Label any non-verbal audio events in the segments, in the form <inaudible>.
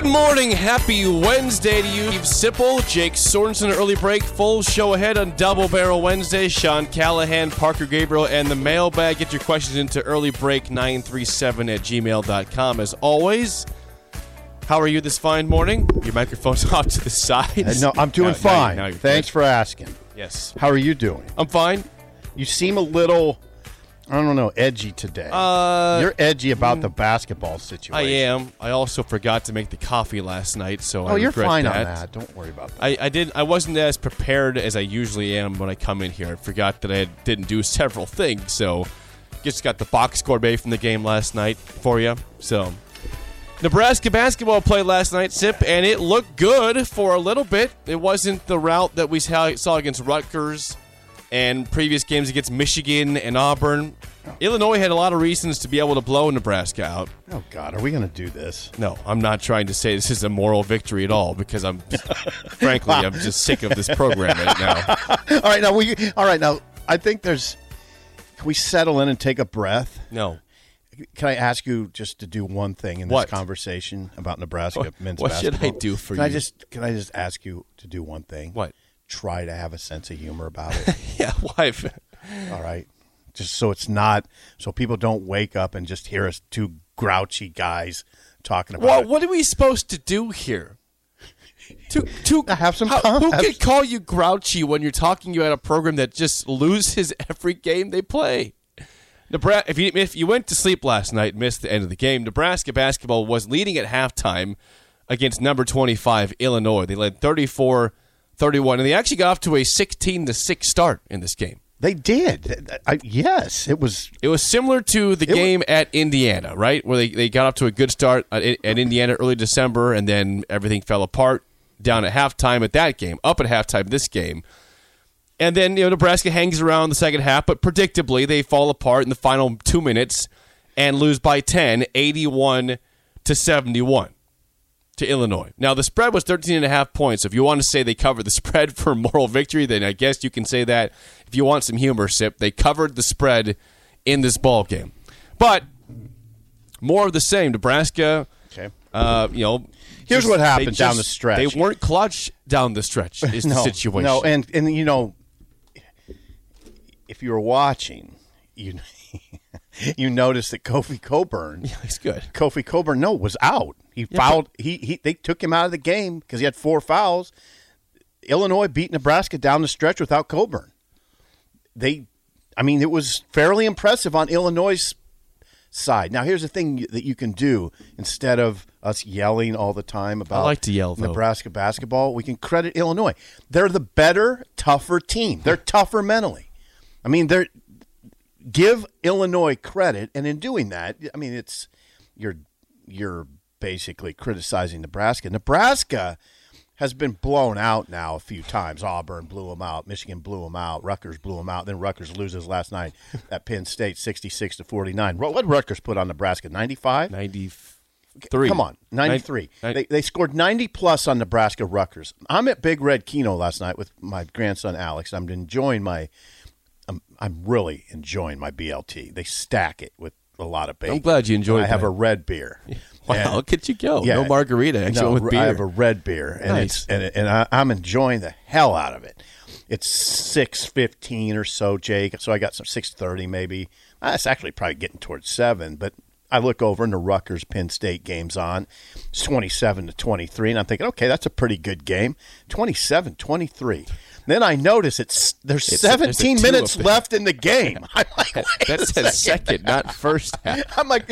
Good morning, happy Wednesday to you. Steve Sipple, Jake Sorensen, early break, full show ahead on Double Barrel Wednesday. Sean Callahan, Parker Gabriel, and the mailbag. Get your questions into early break 937 at gmail.com. As always, how are you this fine morning? Your microphone's <laughs> off to the side. Uh, No, I'm doing fine. Thanks good. for asking. Yes. How are you doing? I'm fine. You seem a little, I don't know, edgy today. Uh, You're edgy about the basketball situation. I am. I also forgot to make the coffee last night, so I Oh, you're regret fine on that. Don't worry about that. I, I did. I wasn't as prepared as I usually am when I come in here. I forgot that I didn't do <laughs> several things, so just got the box score bay from the game last night for you. So Nebraska basketball played last night, Sip, and it looked good for a little bit. It wasn't the route that we saw saw against Rutgers and previous games against Michigan and Auburn. Illinois had a lot of reasons to be able to blow Nebraska out. oh, God, are we going to do this? No, I'm not trying to say this is a moral victory at all because I'm, frankly, I'm just sick of this program right now. <laughs> all right, now we. All right, now I think there's. Can we settle in and take a breath? No. Can I ask you just to do one thing in this What? conversation about Nebraska What- men's what should I do for you? can I just can I just ask you to do one thing? What? Try to have a sense of humor about it. <laughs> Yeah, wife. All right. Just so it's not so people don't wake up and just hear us two grouchy guys talking about Well, it. what are we supposed to do here? To to Have some how- Who could call you grouchy when you're talking about a program that just loses <laughs> every game they play? Nebraska. If you if you went to sleep last night, and missed the end of the game. Nebraska basketball was leading at halftime against number 25 Illinois. They led 34-31, and they actually got off to a 16 to six start in this game. They did. I, yes, it was It was similar to the game at Indiana, right? Where they, they got off to a good start at, at Indiana early December, and then everything fell apart down at halftime at that game, up at halftime this game. And then, you know, Nebraska hangs around the second half, but predictably they fall apart in the final two minutes and lose by 10, 81 to 71 to Illinois. Now, the spread was 13 and a half points. If you want to say they covered the <laughs> spread for moral victory, then I guess you can say that. If you want some humor, Sip, they covered the spread in this ball game. But more of the same. Nebraska, okay. uh, you know. Here's just- what happened they down the stretch. They weren't clutch down the stretch, <laughs> is the situation. No, and and you know, if you were watching, you <laughs> <laughs> you noticed that Kofi Cockburn, He's good. Kofi Cockburn, no, was out. He fouled. He he. They took him out of the game because he had four fouls. Illinois beat Nebraska down the stretch without Cockburn. They, I mean, it was fairly impressive on Illinois' side. Now, here's the thing that you can do instead of us yelling all the time about I like to yell, though. Nebraska basketball. We can credit Illinois. They're the better, tougher team. They're tougher mentally. I mean, they're give Illinois credit, and in doing that, I mean, it's you're you're basically criticizing Nebraska. Nebraska has been blown out now a few times. Auburn blew them out. Michigan blew them out. Rutgers blew them out. Then Rutgers loses last night <laughs> at Penn State, sixty-six to forty-nine. What what Rutgers put on Nebraska? Ninety-five. 93. Come on, 93. Nin- They, they scored 90 plus on Nebraska Rutgers. I'm at Big Red Kino last night with my grandson Alex. I'm enjoying my, I'm, I'm really enjoying my BLT. They stack it with a lot of bacon. I'm glad you enjoyed it. I have that. a red beer. <laughs> Wow, And- look at you go. yeah, no margarita. Actually, no, with beer. I have a red beer, and Nice. it's and, and I, I'm enjoying the hell out of it. It's six fifteen or so, Jake. So I got some six thirty maybe. Uh, It's actually probably getting towards seven, but I look over and the Rutgers Penn State game's on. It's twenty seven to twenty three, and I'm thinking, okay, that's a pretty good game. 27-23. Then I notice it's there's It's a- there's a 17 minutes left in the game. <laughs> I'm like, That a says second. second, not first <laughs> half. I'm like,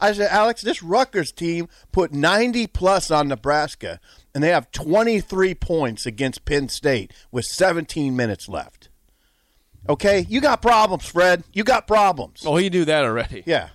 I said, Alex, this Rutgers team put 90 plus on Nebraska, and they have 23 points against Penn State with 17 minutes left. Okay, you got problems, Fred. You got problems. Oh, he knew that already. Yeah,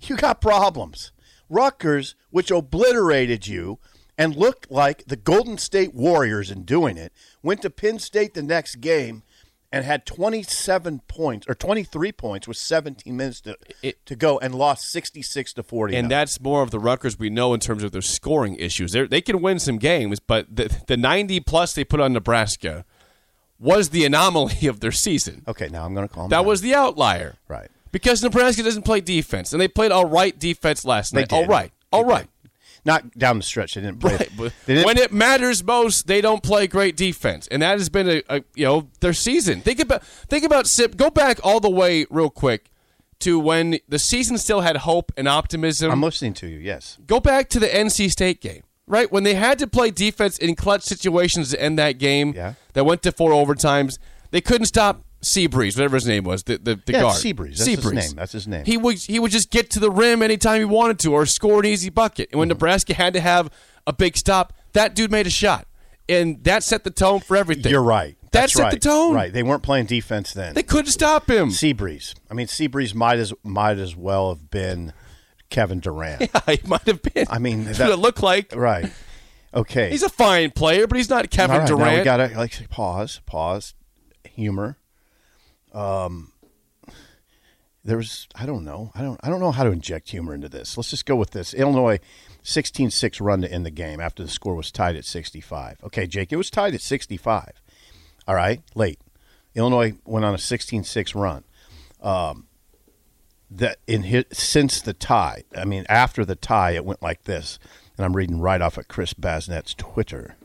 you got problems. Rutgers, which obliterated you and looked like the Golden State Warriors in doing it, went to Penn State the next game and had 27 points or 23 points with 17 minutes to, It- to go and lost 66 to 40. And that's more of the Rutgers we know in terms of their scoring issues. They're, they can win some games, but the, the 90 plus they put on Nebraska was the anomaly <laughs> of their season. okay, now I'm going to call them That was the outlier. right. Because Nebraska doesn't play defense, and they played all right defense last They night. All did. right. All They right. did. Not down the stretch. They didn't play. Right, They didn't, when it matters most, they don't play great defense, and that has been a, a you know their season. Think about think about Sip. Go back all the way real quick to when the season still had hope and optimism. I'm listening to you. Yes. Go back to the NC State game, right when they had to play defense in clutch situations to end that game. Yeah. that went to four overtimes. They couldn't stop Seabreeze, whatever his name was, the the, the Yeah, guard. Seabreeze. That's his name. That's his name. He would he would just get to the rim anytime he wanted to, or score an easy bucket. And when Mm-hmm. Nebraska had to have a big stop, that dude made a shot, and that set the tone for everything. You're right. That That's set right. the tone. Right. They weren't playing defense then. They couldn't stop him. Seabreeze. I mean, Seabreeze might as might as well have been Kevin Durant. <laughs> Yeah, he might have been. I mean, that's that- what it looked like. Right. Okay. He's a fine player, but he's not Kevin right, Now Durant. we got to like pause, pause, humor. Um, there was I don't know, I don't I don't know how to inject humor into this. Let's just go with this. Illinois 16-6 run to end the game after the score was tied at 65. Okay, Jake, it was tied at 65. All right, late. Illinois went on a 16-6 run. Um, that in his, since the tie, I mean after the tie, it went like this. And I'm reading right off of Chris Basnett's Twitter.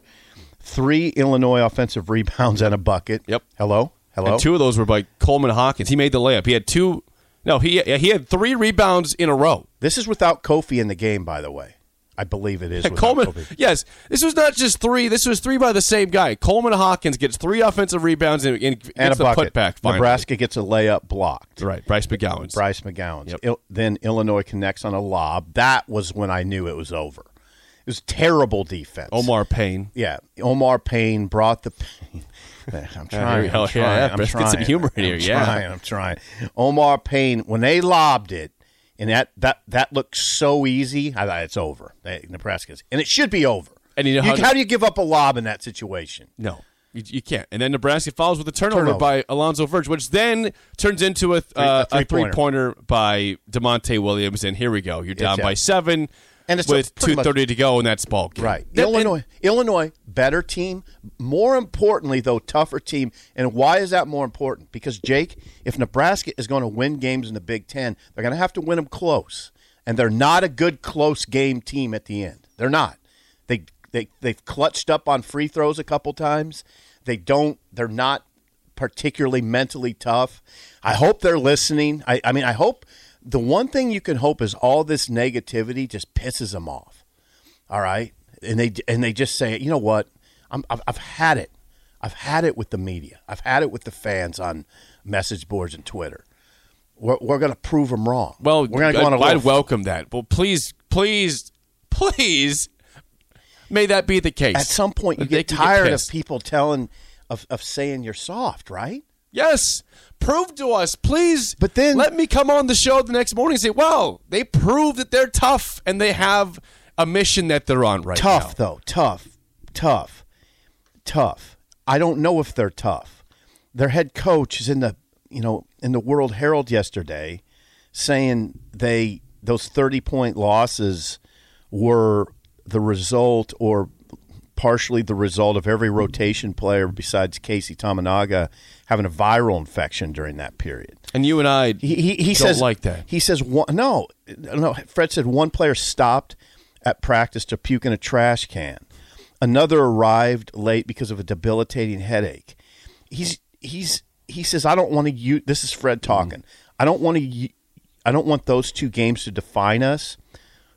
Three Illinois offensive rebounds and a bucket. Yep. Hello. Hello. And two of those were by Coleman Hawkins. He made the layup. He had two. No, he he had three rebounds in a row. This is without Kofi in the game, by the way. I believe it is. Coleman, Kofi. yes, this was not just three. This was three by the same guy. Coleman Hawkins gets three offensive rebounds and, and gets and a bucket. putback. Finally. Nebraska gets a layup blocked. right? Bryce McGowens. Bryce McGowens. Yep. Il- then Illinois connects on a lob. That was when I knew it was over. It was terrible defense. Omar Payne. Yeah, Omar Payne brought the pain. <laughs> I'm trying. I'm trying. yeah, I'm let's get some humor in here, I'm yeah. trying. I'm trying. Omar Payne, when they lobbed it, and that that that looked so easy, I thought it's over. They, Nebraska's, and it should be over. And you know how- how do you give up a lob in that situation? No, you, you can't. And then Nebraska follows with a turnover, Turnover. by Alonzo Verge, which then turns into a, uh, a three-pointer. three-pointer by Da'Monte Williams. And here we go. You're down It's by out. seven, And it's with two thirty to go, and that's ball game. Right. That- Illinois, Illinois, better team. More importantly, though, tougher team. And why is that more important? Because Jake, if Nebraska is going to win games in the Big Ten, they're going to have to win them close, and they're not a good close game team at the end. They're not. They they they've clutched up on free throws a couple times. They don't. They're not particularly mentally tough. I hope they're listening. I, I mean, I hope the one thing you can hope is all this negativity just pisses them off. All right, and they and they just say, you know what, I'm, I've, I've had it. I've had it with the media. I've had it with the fans on message boards and Twitter. We're, we're going to prove them wrong. Well, we're going to go on a I'd welcome that. Well, please, please, <laughs> please, may that be the case. At some point, you They get tired of people telling of, of saying you're soft, right? Yes. Prove to us, please. But then- let me come on the show the next morning and say, "Wow, they prove that they're tough and they have a mission that they're on right tough now." though tough tough tough i don't know if they're tough their head coach is in the you know in the world herald yesterday saying they those 30 point losses were the result or partially the result of every rotation player besides Keisei Tominaga having a viral infection during that period And you and I, he, he, he don't says like that. He says one, no, no. Fred said one player stopped at practice to puke in a trash can. Another arrived late because of a debilitating headache. He's he's he says I don't want to use. This is Fred mm-hmm. talking. I don't want to. I don't want those two games to define us,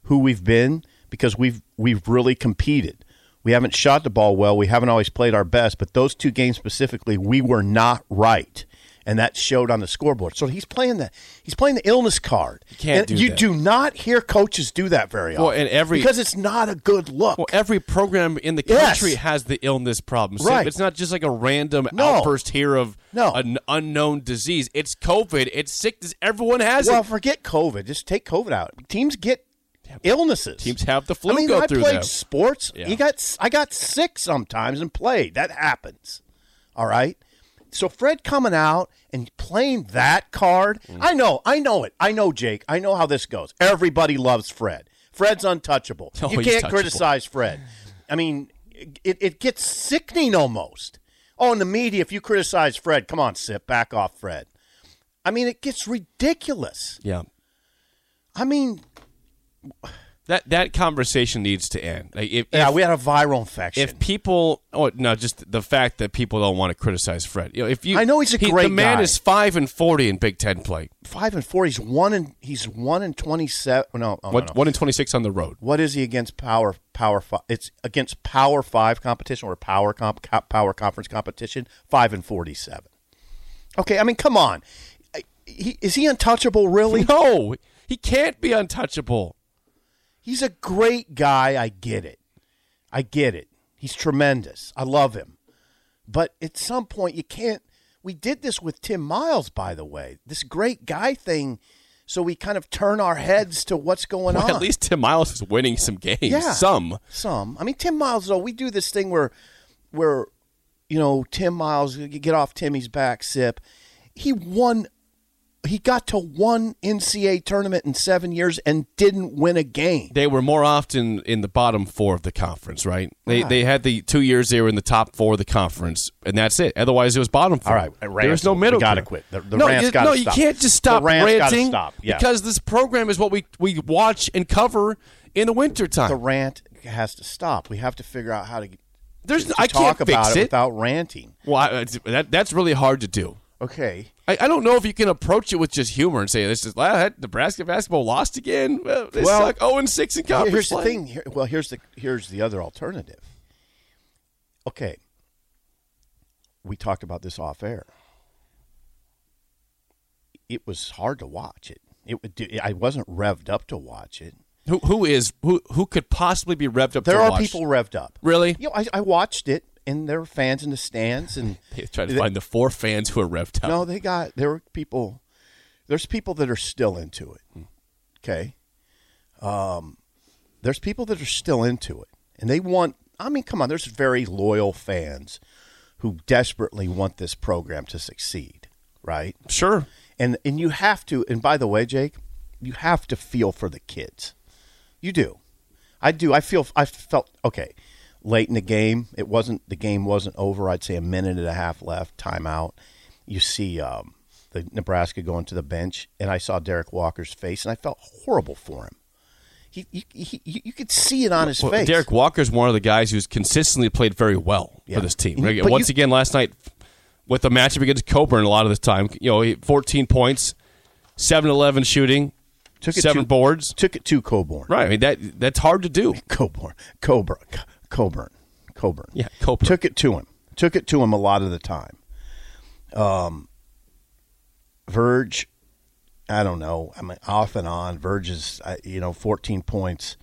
who we've been, because we've we've really competed. We haven't shot the ball well. We haven't always played our best, but those two games specifically, we were not right. And that showed on the scoreboard. So he's playing the he's playing the illness card. You can't and do you that. do not hear coaches do that very Well, often. and every- because it's not a good look. Well, every program in the Yes. country has the illness problem. So Right. It's not just like a random No. outburst here of No. an unknown disease. It's COVID. It's sickness. Everyone has well, it. Well, forget COVID. Just take COVID out. Teams get illnesses. Teams have the flu I mean, go I through played them. sports. Yeah. You got I got sick sometimes and played. That happens. All right. So Fred coming out and playing that card, Mm. I know, I know it. I know Jake. I know how this goes. Everybody loves Fred. Fred's untouchable. <laughs> Oh, you can't touchable. criticize Fred. I mean, it, it gets sickening almost. Oh, in the media, if you criticize Fred, come on, sit back off, Fred. I mean, it gets ridiculous. yeah. I mean, That that conversation needs to end. Like if, yeah, if, we had a viral infection. if people, oh no, just the fact that people don't want to criticize Fred. You know, if you, I know he's a he- great The man guy. is five and forty in Big Ten play. five and four. He's one and he's one and twenty seven. Oh, no, oh, no, One, no. one and twenty six on the road. What is he against power power five? It's against power five competition or power comp, power conference competition. Five and forty seven. Okay, I mean, come on. He, is he untouchable? Really? No, he can't be untouchable. He's a great guy. I get it. I get it. He's tremendous. I love him. But at some point, you can't. We did this with Tim Miles, by the way. This great guy thing. So we kind of turn our heads to what's going Well, on. at least Tim Miles is winning some games. Yeah. Some. Some. I mean, Tim Miles, though, we do this thing where, where, you know, Tim Miles, get off Timmy's back, sip. He won. He got to one NCAA tournament in seven years and didn't win a game. They were more often in the bottom four of the conference, right? They Right. they had the two years they were in the top four of the conference, and that's it. Otherwise, it was bottom four. All right, there rants, no middle. gotta quit. The- the no, rants you, gotta no, stop. you can't just The stop rants ranting stop, yeah. because this program is what we we watch and cover in the wintertime. The rant has to stop. We have to figure out how to, There's to I talk can't about fix it it. without ranting. well, I- that that's really hard to do. Okay. I, I don't know if you can approach it with just humor and say this is that Nebraska basketball lost again. Well, they Well, suck. Zero and six in conference Here's the play. thing. Here, well, here's the here's the other alternative. Okay. We talked about this off air. It was hard to watch it. It would. do- I wasn't revved up to watch it. Who who is who who could possibly be revved up? There are watch? people revved up. Really? You know, I, I watched it, and there were fans in the stands, and <laughs> They to find the four fans who are revved up. No, they got there were people. There's people that are still into it. Okay. Um, there's people that are still into it, and they want. I mean, come on. There's very loyal fans who desperately want this program to succeed, right? Sure. And and you have to. And by the way, Jake, you have to feel for the kids. You do. I do. I feel. I felt okay. Late in the game, it wasn't. The game wasn't over. I'd say a minute and a half left. Timeout. You see um, the Nebraska going to the bench, and I saw Derek Walker's face, and I felt horrible for him. He, he, he you could see it on his Well, face. Derek Walker's one of the guys who's consistently played very well Yeah. for this team. But Like, you- Once again, last night with the matchup against Cockburn, a lot of the time, you know, 14 points, 7-11 shooting, Took it seven to- boards. took it to Cockburn. Right. I mean that that's hard to do. <laughs> Cockburn, Cockburn, Cockburn, Cockburn. Yeah, Cockburn. Took it to him. Took it to him a lot of the time. Um, Verge, I don't know. I mean, off and on. Verge is, you know, 14 points,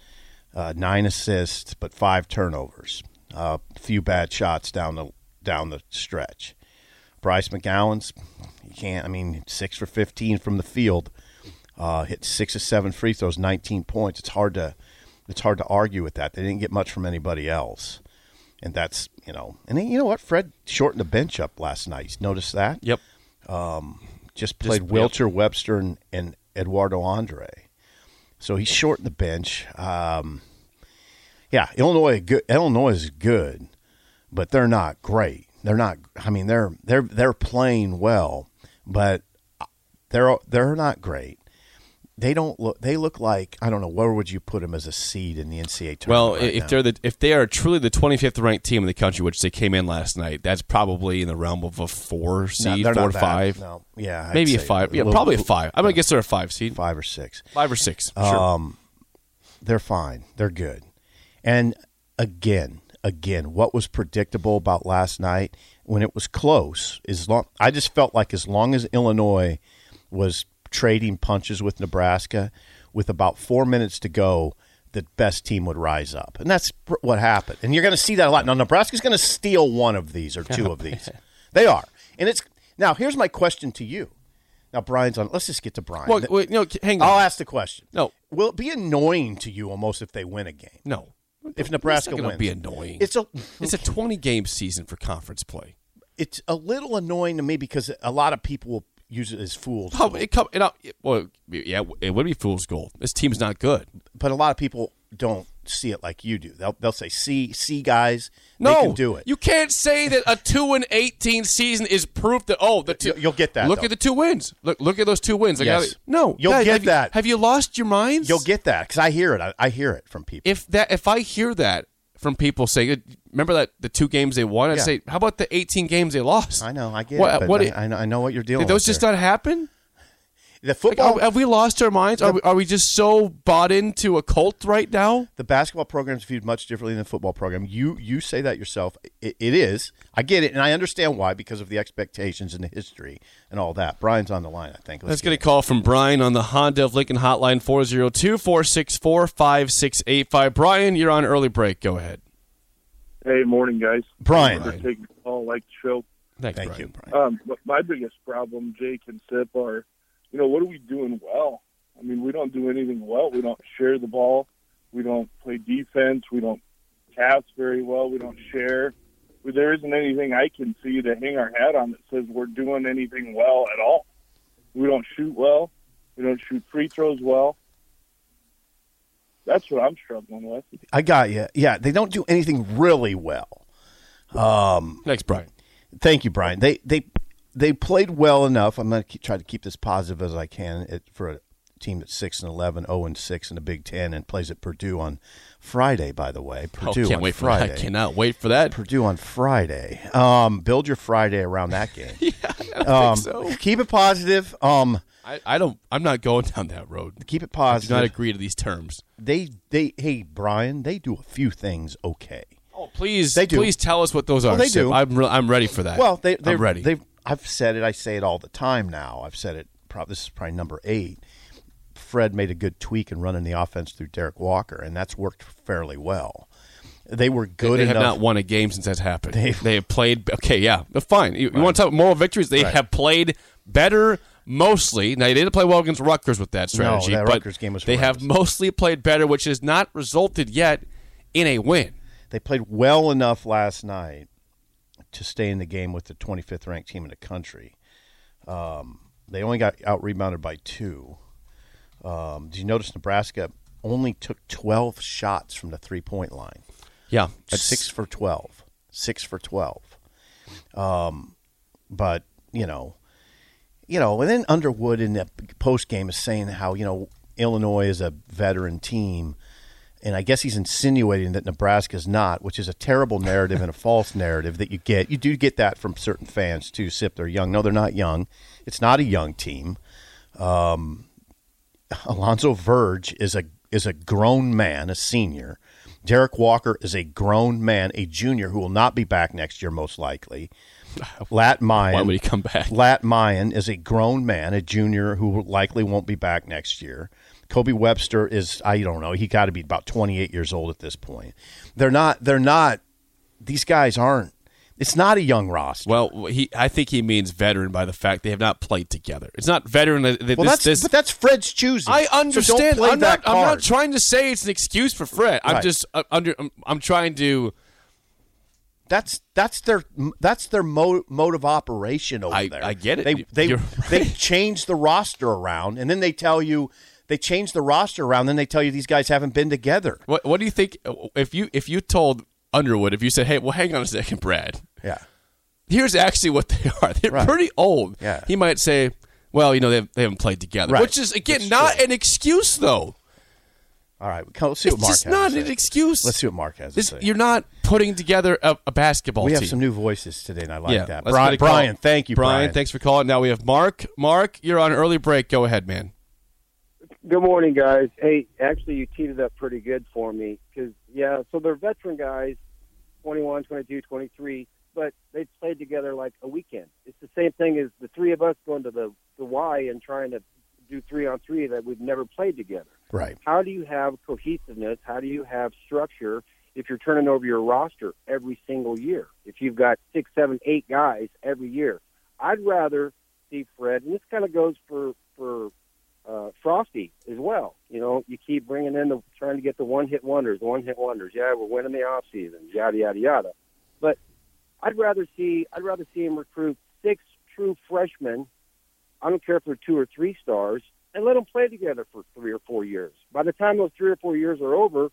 uh, nine assists, but five turnovers. A uh, few bad shots down the down the stretch. Bryce McGowens, you can't. I mean, six for 15 from the field. Uh, hit six or seven free throws, 19 points. It's hard to it's hard to argue with that. They didn't get much from anybody else, and that's you know. And then, you know what? Fred shortened the bench up last night. Notice that? Yep. Just played yep. Wilcher, Webster, and, and Eduardo Andre. So he shortened the bench. Um, yeah, Illinois good. Illinois is good, but they're not great. They're not. I mean, they're they're they're playing well, but they're they're not great. They don't look. They look like I don't know. Where would you put them as a seed in the NCAA tournament? Well, right if now? they're the if they are truly the 25th ranked team in the country, which they came in last night, that's probably in the realm of a four No, seed, they're four bad. five, No, yeah, I'd maybe a five. Yeah, little- probably a five. I'm gonna guess they're a five seed, five or six. five or six. Sure. Um, they're fine. They're good. And again, again, what was predictable about last night when it was close? Is long. I just felt like as long as Illinois was trading punches with Nebraska, with about four minutes to go, the best team would rise up, and that's what happened. And you're going to see that a lot. Now, Nebraska's going to steal one of these or two of <laughs> these. They are, and it's now. Here's my question to you. Now, Brian's on. Let's just get to Brian. Well, wait, no, hang on. I'll ask the question. No. Will it be annoying to you almost if they win a game? no. If Nebraska wins, be annoying. It's a it's a 20 game season for conference play. it's a little annoying to me because a lot of people will use it as fools. Oh, it come, it, it- well, yeah, it would be fool's gold. This team's not good. but a lot of people don't see it like you do. They'll they'll say, "See, see, guys, No, they can do it." You can't say that a <laughs> two and eighteen season is proof that oh the two. You'll- get that, Look though. at the two wins. Look look at those two wins. I Yes. gotta- no, You'll guys, get have you- that. have you lost your minds? You'll get that because I hear it. I, I hear it from people. if that if I hear that from people saying, remember that the two games they won, I Yeah. say, how about the eighteen games they lost? I know, I get What- it. But what I, it- I know, I know what you're dealing. Did those just there. not happen? the Like, football? are- have we lost our minds? Are we, are we just so bought into a cult right now? the basketball program is viewed much differently than the football program. You you say that yourself. It, it is. I get it, and I understand why because of the expectations and the history and all that. Brian's on the line. I think. Let's get get a call from Brian on the Honda of Lincoln hotline 402 464 5685. Brian, you're on early break. Go ahead. Hey, morning, guys. Brian. Thanks for taking the call, like the show. Thanks, Thank Brian. you, Brian. Um, my biggest problem, Jake and Sip, are, you know, what are we doing well? I mean, we don't do anything well. We don't share the ball. We don't play defense. We don't pass very well. We don't share. There isn't anything I can see to hang our hat on that says we're doing anything well at all. We don't shoot well. We don't shoot free throws well. That's what I'm struggling with. I got you. Yeah, they don't do anything really well. Thanks, Brian. Thank you, Brian. They they they played well enough. I'm going to try to keep this positive as I can it, for a team that's six and 11, 0 and six in the Big Ten, and plays at Purdue on Friday. By the way, Oh, Purdue can't on wait for Friday. that. Cannot wait for that. Purdue on Friday. Um, build your Friday around that game. <laughs> yeah, I um, think so. Keep it positive. Um, I, I don't. I'm not going down that road. keep it I do positive. not agree to these terms. they they hey Brian, they do a few things okay. Oh, please, They do. please tell us what those are. they Sip. do. I'm re- I'm ready for that. Well, they they're I'm ready. They I've said it. I say it all the time now. I've said it. Probably this is probably number eight. Fred made a good tweak in running the offense through Derek Walker, and that's worked fairly well. They were good they have enough. not won a game since that's happened. They- They, have played. Okay, yeah, fine. You, you want to talk about moral victories? They Right. have played better mostly. Now they didn't play well against Rutgers with that strategy. that but Rutgers game was They have mostly played better, which has not resulted yet in a win. They played well enough last night to stay in the game with the 25th ranked team in the country. Um, they only got out rebounded by two. Um, did you notice Nebraska only took 12 shots from the three point line? Yeah, six for 12 six for 12 um but you know you know and then underwood in the post game is saying how you know illinois is a veteran team and i guess he's insinuating that nebraska's not which is a terrible narrative and a false narrative that you get. You do get that from certain fans too. Sip they're young. No they're not young. It's not a young team. Um, Alonzo Verge is a is a grown man, a senior. Derek Walker is a grown man, a junior who will not be back next year, most likely. <laughs> Lat Mayen. Why would he come back? Lat Mayen is a grown man, a junior who likely won't be back next year. Kobe Webster is I don't know, he got to be about 28 years old at this point. They're not they're not these guys aren't it's not a young roster. Well, he. I think he means veteran by the fact they have not played together. It's not veteran. that well, this, that's this, but that's Fred's choosing. I So understand. play I'm not. I'm not trying to say it's an excuse for Fred. I'm Right. just uh, under. I'm, I'm trying to. That's that's their that's their mo- mode of operation over I- there. I get it. They they <laughs> You're they change the roster around, and then they tell you they change the roster around. Then they tell you these guys haven't been together. What What do you think? If you if you told Underwood, if you said, "Hey, well, hang on a second, Brad. Yeah, Here's actually what they <laughs> are. They're Right. pretty old." Yeah. He might say, "Well, you know, they, they haven't played together," Right. which is again That's not true. an excuse, though. All right. Let's see what It's Mark just has not to an excuse. Let's see what Mark has This, to say. you're not putting together a, a basketball we team. have some new voices today, and I like yeah, that. let's Brian, call. Brian, thank you, Brian. Brian. Thanks for calling. Now we have Mark. Mark, you're on early break. Go ahead, man. Good morning, guys. Hey, actually, you teed it up pretty good for me because, yeah, so they're veteran guys, 21, 22, 23, but they played together like a weekend. It's the same thing as the three of us going to the the Y and trying to do three on three that we've never played together. Right. How do you have cohesiveness? How do you have structure if you're turning over your roster every single year? If you've got six, seven, eight guys every year, I'd rather see Fred, and this kind of goes for for uh, Frosty as well. You know, you keep bringing in the trying to get the one hit wonders, the one hit wonders. Yeah, we're winning the off season, yada yada yada. But I'd rather see I'd rather see him recruit six true freshmen. I don't care if they're two or three stars, and let them play together for three or four years. By the time those three or four years are over,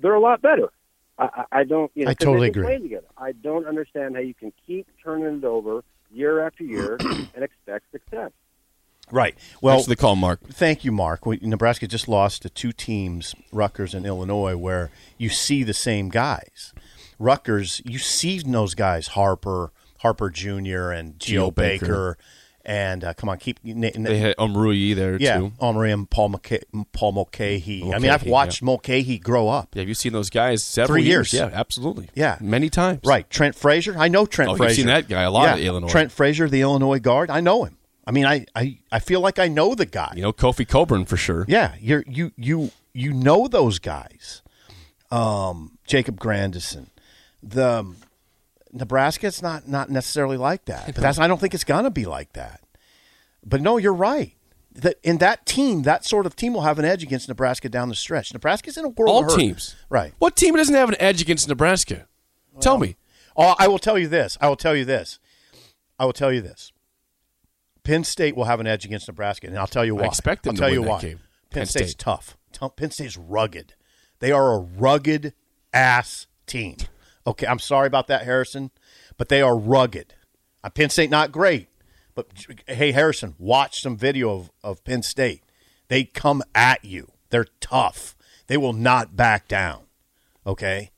they're a lot better. I, I I don't. You know, I 'cause totally agree. Playing together. I don't understand how you can keep turning it over year after year <clears throat> and expect success. Right. Well, Thanks for the call, Mark. Thank you, Mark. We, Nebraska just lost to two teams, Rutgers and Illinois, where you see the same guys. Rutgers, you see those guys, Harper, Harper Jr., and Geo Geo Baker. Baker, and uh, come on, keep. Na- na- They had Umrui there yeah, too. Omri and Paul, McKay, Paul Mulcahy. I mean, I've Mulcahy, watched Mulcahy grow up. Yeah, have you seen those guys? Several Three years. Yeah, absolutely. Yeah. many times. Right. Trent Frazier. I know Trent Oh, you've seen that guy a lot yeah. at Illinois. Trent Frazier, the Illinois guard. I know him. I mean, I, I, I feel like I know the guy. You know Kofi Cockburn for sure. Yeah, you're you you you know those guys. Um, Jacob Grandison, the um, Nebraska. It's not not necessarily like that, but that's I don't think it's gonna be like that. But no, you're right. That in that team, that sort of team will have an edge against Nebraska down the stretch. Nebraska's in a world All of hurt. teams. right? What team doesn't have an edge against Nebraska? Tell me. Oh, I will tell you this. I will tell you this. I will tell you this. Penn State will have an edge against Nebraska, and I'll tell you why. expect them I'll to tell win you that why. game. Penn, Penn State's State. tough. Penn State's rugged. They are a rugged ass team. Okay, I'm sorry about that, Harrison, but they are rugged. Uh, Penn State not great, but hey, Harrison, watch some video of, of Penn State. They come at you. They're tough. They will not back down. Okay,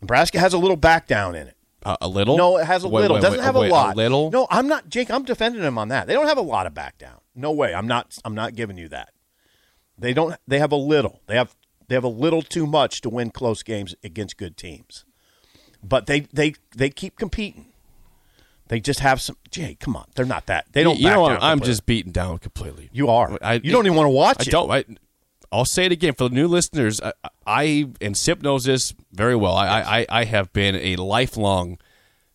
Nebraska has a little back down in it. Uh, a little? No, it has a Wait, little. wait, Doesn't wait, have a lot. little? No, I'm not, Jake. I'm defending them on that. They don't have a lot of back down. No way. I'm not. I'm not giving you that. They don't. They have a little. They have. They have a little too much to win close games against good teams. But they they they keep competing. They just have some. Jay, come on. They're not that. They don't. You know? I'm just beaten down completely. You are. I, you don't even want to watch I it. don't. I, I'll say it again for the new listeners. I, I and Sip knows this very well. I, I, I have been a lifelong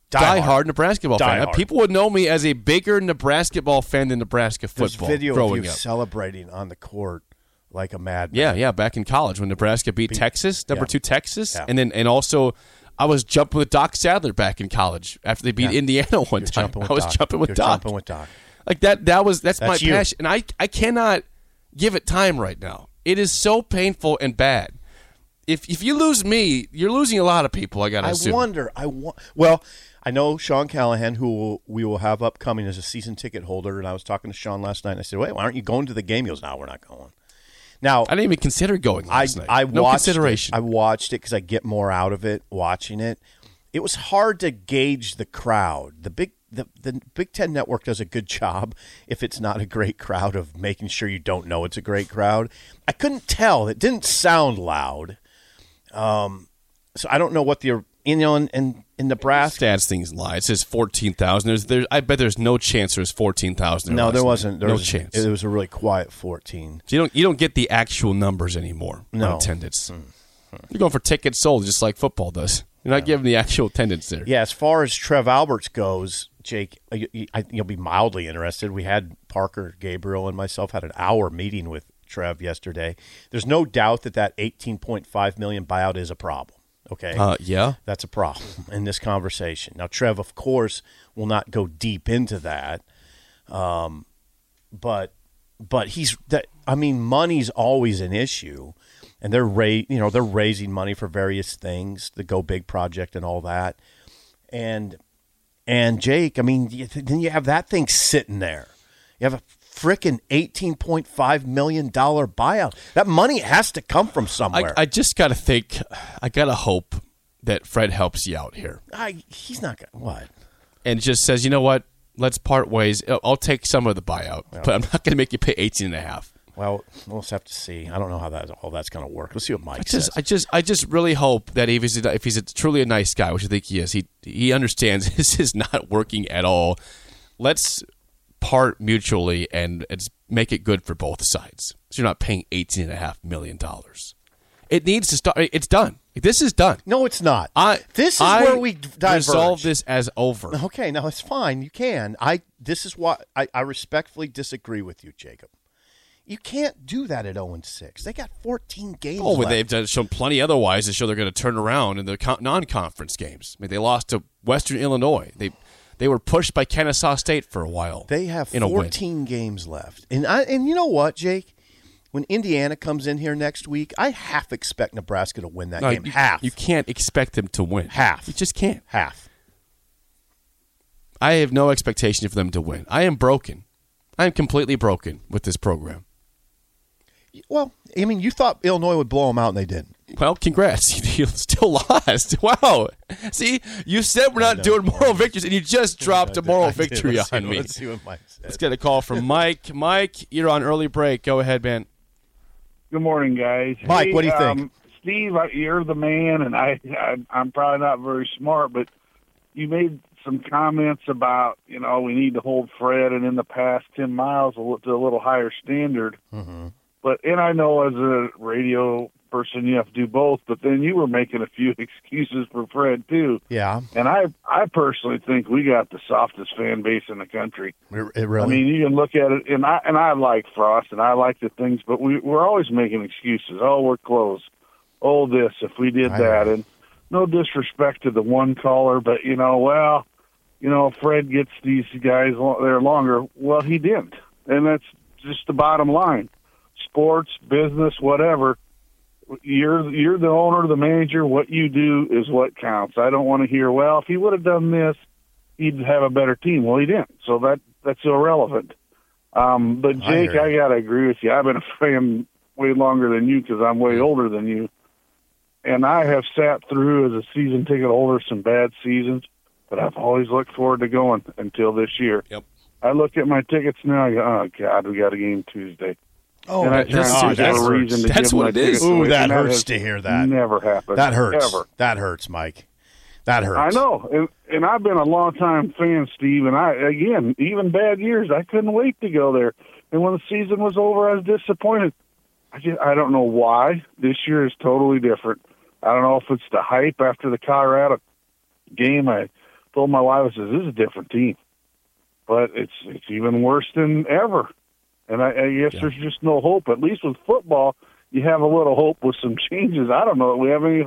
Die diehard hard. Nebraska ball fan. hard. People would know me as a bigger Nebraska ball fan than Nebraska There's football. video of you up. celebrating on the court like a madman. Yeah, yeah. Back in college when Nebraska beat, Texas, number yeah. two Texas, Yeah. and then and also I was jumping with Doc Sadler back in college after they beat Yeah. Indiana one You're time. I was Doc. jumping with You're Doc. jumping with Doc. Like that. That was that's, That's my you. passion, and I I cannot give it time right now. It is so painful and bad. If if you lose me, you're losing a lot of people. I gotta I assume. wonder. I want. Well, I know Sean Callahan, who will, we will have upcoming as a season ticket holder, and I was talking to Sean last night. and I said, "Wait, why aren't you going to the game?" He goes, "No, we're not going." Now, I didn't even consider going I night. I no watched consideration. It. I watched it because I get more out of it watching it. It was hard to gauge the crowd. The big the, the Big Ten Network does a good job <laughs> if it's not a great crowd of making sure you don't know it's a great crowd. I couldn't tell. It didn't sound loud. Um, so I don't know what the you know in, in, in Nebraska. Stats things lie. It says fourteen thousand. There's there. I bet there's no chance there's fourteen thousand. No, there wasn't. There no was, chance. It was a really quiet fourteen. So you don't you don't get the actual numbers anymore No. on attendance. You're going for tickets sold just like football does. You're not giving the actual attendance there. Yeah, as far as Trev Alberts goes, Jake, uh, you, you'll be mildly interested. We had Parker, Gabriel, and myself had an hour meeting with Trev yesterday. There's no doubt that that 18.5 million buyout is a problem. Okay, Uh, yeah. that's a problem <laughs> in this conversation. Now, Trev, of course, will not go deep into that, um, but but he's that. I mean, money's always an issue, and they're ra- you know they're raising money for various things, the Go Big project and all that, and and Jake. I mean, then you have that thing sitting there. You have a frickin' eighteen point five million dollar buyout. That money has to come from somewhere. I just got to think, I got to hope that Fred helps you out here I, he's not gonna what. and just says, you know what? Let's part ways. I'll- take some of the buyout, but I'm not going to make you pay 18 and a half. Well, we'll just have to see. I don't know how that all that's going to work. Let's see what Mike I just, says. I just, I just really hope that if he's a, if he's a, truly a nice guy, which I think he is, he he understands <laughs> this is not working at all. Let's part mutually and it's make it good for both sides. So you're not paying eighteen and a half million dollars. It needs to start. It's done. This is done. no, it's not. I this is I where we diverge. resolve this as over. Okay, now it's fine. You can. I. This is why I, I respectfully disagree with you, Jacob. You can't do that at zero and six. They got fourteen games. Oh, well, they've done, shown plenty otherwise to show they're going to turn around in the con- non-conference games. I mean, they lost to Western Illinois. They they were pushed by Kennesaw State for a while. They have in a 14 games left. And I and you know what, Jake? When Indiana comes in here next week, I half expect Nebraska to win that No, game. you, half. You can't expect them to win. Half. You just can't. half. I have no expectation for them to win. I am broken. I am completely broken with this program. Well, I mean, you thought Illinois would blow them out and they didn't. Well, congrats. <laughs> You still lost. <laughs> Wow. See, you said we're not doing moral victories, and you just dropped a moral <laughs> victory Let's see on me. Let's see what Mike says. Let's get a call from Mike. Mike, you're on early break. Go ahead, man. Good morning, guys. Mike, what do you think? Um, Steve, you're the man, and I, I I'm probably not very smart, but you made some comments about you know we need to hold Fred and in the past Tim Miles a to a little higher standard. Mm-hmm. But and I know as a radio person you have to do both, but then you were making a few <laughs> excuses for Fred too. Yeah, And I I personally think we got the softest fan base in the country. it, it really. I mean, you can look at it, and I and I like Frost, and I like the things, but we we're always making excuses. Oh, we're closed. Oh, this if we did I that, know. and no disrespect to the one caller, but you know, well, you know, Fred gets these guys there longer. Well, he didn't, and that's just the bottom line. Sports, business, whatever. You're you're the owner, the manager. What you do is what counts. I don't want to hear. Well, if he would have done this, he'd have a better team. Well, he didn't, so that that's irrelevant. Um, but Jake, hear I, gotta agree with you. I've been a fan way longer than you because I'm way older than you, and I have sat through as a season ticket holder some bad seasons, but I've always looked forward to going until this year. Yep. I look at my tickets now. I go, oh God, we got a game Tuesday. Oh, and I that, try and that's- that's- a reason to that's what it is. Ooh, that hurts has to hear that. Never happened. that hurts. Ever. That hurts, Mike. That hurts. I know, and, and I've been a long time fan, Steve. And I again, even bad years, I couldn't wait to go there. And when the season was over, I was disappointed. I just, I don't know why. This year is totally different. I don't know if it's the hype after the Colorado game. I told my wife, I said, "This is a different team," but it's it's even worse than ever. And I, I guess there's just no hope. At least with football, you have a little hope with some <laughs> changes. I don't know. that We have any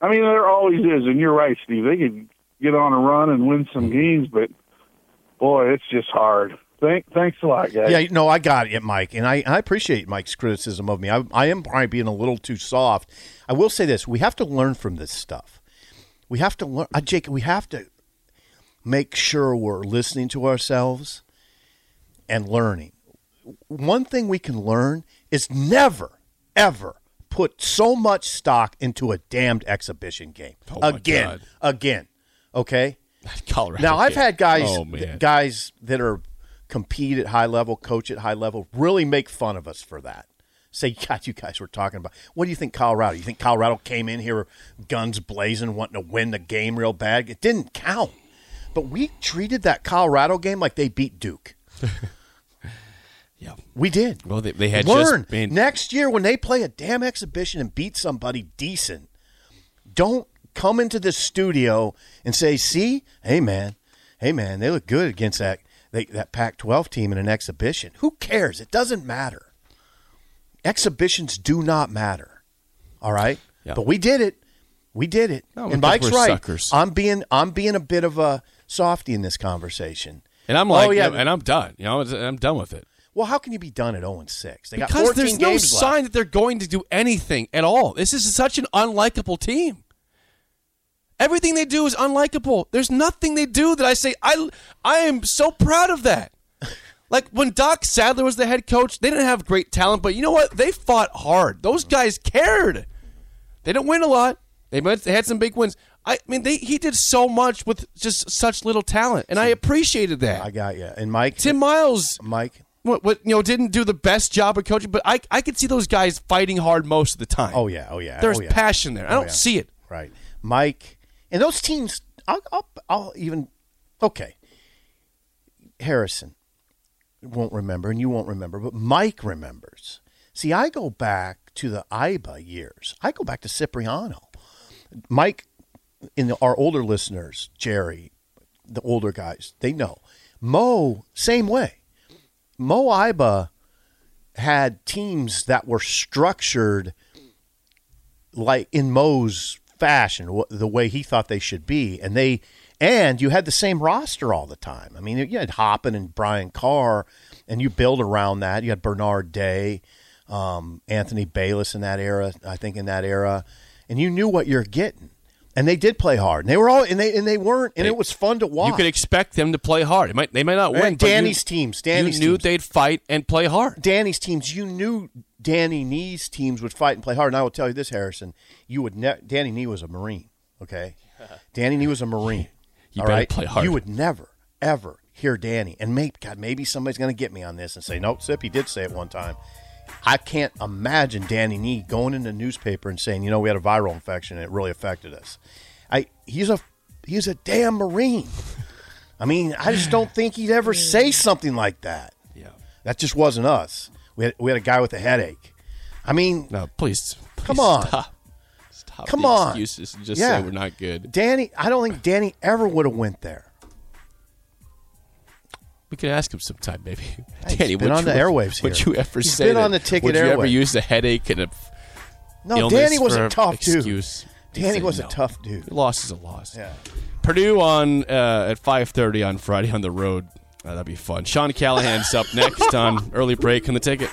I mean, there always is, and you're right, Steve. They can get on a run and win some games, but boy, it's just hard. Thank, thanks a lot, guys. Yeah, no, I got it, Mike, and I, I appreciate Mike's criticism of me. I, I am probably being a little too soft. I will say this: we have to learn from this stuff. We have to learn, uh, Jake. We have to make sure we're listening to ourselves and learning. One thing we can learn is never, ever put so much stock into a damned exhibition game Oh, again, God. again. Okay. Colorado. Now I've game. had guys, Oh man. guys that are compete at high level, coach at high level, really make fun of us for that. Say, <laughs> God, you guys were talking about. What do you think, Colorado? You think Colorado came in here guns blazing, wanting to win the game real bad? It didn't count. But we treated that Colorado game like they beat Duke. <laughs> Yeah. We did. Well, they, they had Learn just been, next year when they play a damn exhibition and beat somebody decent. Don't come into the studio and say, "See, hey man, hey man, they look good against that they, that Pac-12 team in an exhibition." Who cares? It doesn't matter. Exhibitions do not matter. All right, Yeah. but we did it. We did it. No, and Mike's right. suckers. I'm being I'm being a bit of a softy in this conversation. and I'm like, Oh, yeah. and I'm done. You know, I'm done with it. Well, how can you be done at 0 and 6? They got Because 14 there's no left. sign that they're going to do anything at all. This is such an unlikable team. Everything they do is unlikable. There's nothing they do that I say I I am so proud of that. <laughs> Like when Doc Sadler was the head coach, they didn't have great talent, but you know what? They fought hard. Those guys cared. They didn't win a lot. They they had some big wins. I mean, they he did so much with just such little talent, and I appreciated that. I got you. And Mike, Tim Miles, Mike, what, what you know didn't do the best job of coaching, but I I could see those guys fighting hard most of the time. Oh yeah, oh yeah. There's oh, yeah. passion there. I Oh, don't yeah. see it. Right, Mike, and those teams. I'll, I'll, I'll even okay. Harrison won't remember, and you won't remember, but Mike remembers. See, I go back to the IBA years. I go back to Cipriano. Mike, in the, our older listeners, Jerry, the older guys, they know. Mo, same way. Moe Iba had teams that were structured like in Moe's fashion, the way he thought they should be, and they and you had the same roster all the time. I mean, you had Hoppen and Brian Carr, and you build around that. You had Bernard Day, um, Anthony Bayless in that era. I think in that era, and you knew what you're getting. And they did play hard. And they were all and they and they weren't and They- it was fun to watch. You could expect them to play hard. It might they might not And win. but you- Danny's teams, Danny's you knew teams. they'd fight and play hard. Danny's teams, you knew Danny Nee's teams would fight and play hard. And I will tell you this, Harrison, you would ne- Danny Nee was a Marine, okay? <laughs> Danny Nee was a Marine. <laughs> You all better right? play hard. You would never, ever hear Danny. And maybe, God, maybe somebody's going to get me on this and say, no, Sip, he did say it one time. I can't imagine Danny Nee going in the newspaper and saying, you know, we had a viral infection and it really affected us. I he's a he's a damn Marine. I mean, I just don't think he'd ever say something like that. Yeah. That just wasn't us. We had, we had a guy with a headache. I mean, No, please. Come on. Stop. Stop Come on. excuses and just Yeah. say we're not good. Danny, I don't think Danny ever would have went there. We could ask him sometime, maybe. <laughs> He's Danny, been would on you, the airwaves Would here. you ever He's say been that- on the ticket Would you ever use a headache and a No, Danny was a tough excuse? dude. Danny was no. a tough dude. Loss is a loss. Yeah. Purdue on uh, at five thirty on Friday on the road. Uh, that'd be fun. Sean Callahan's up <laughs> next on early break on the ticket.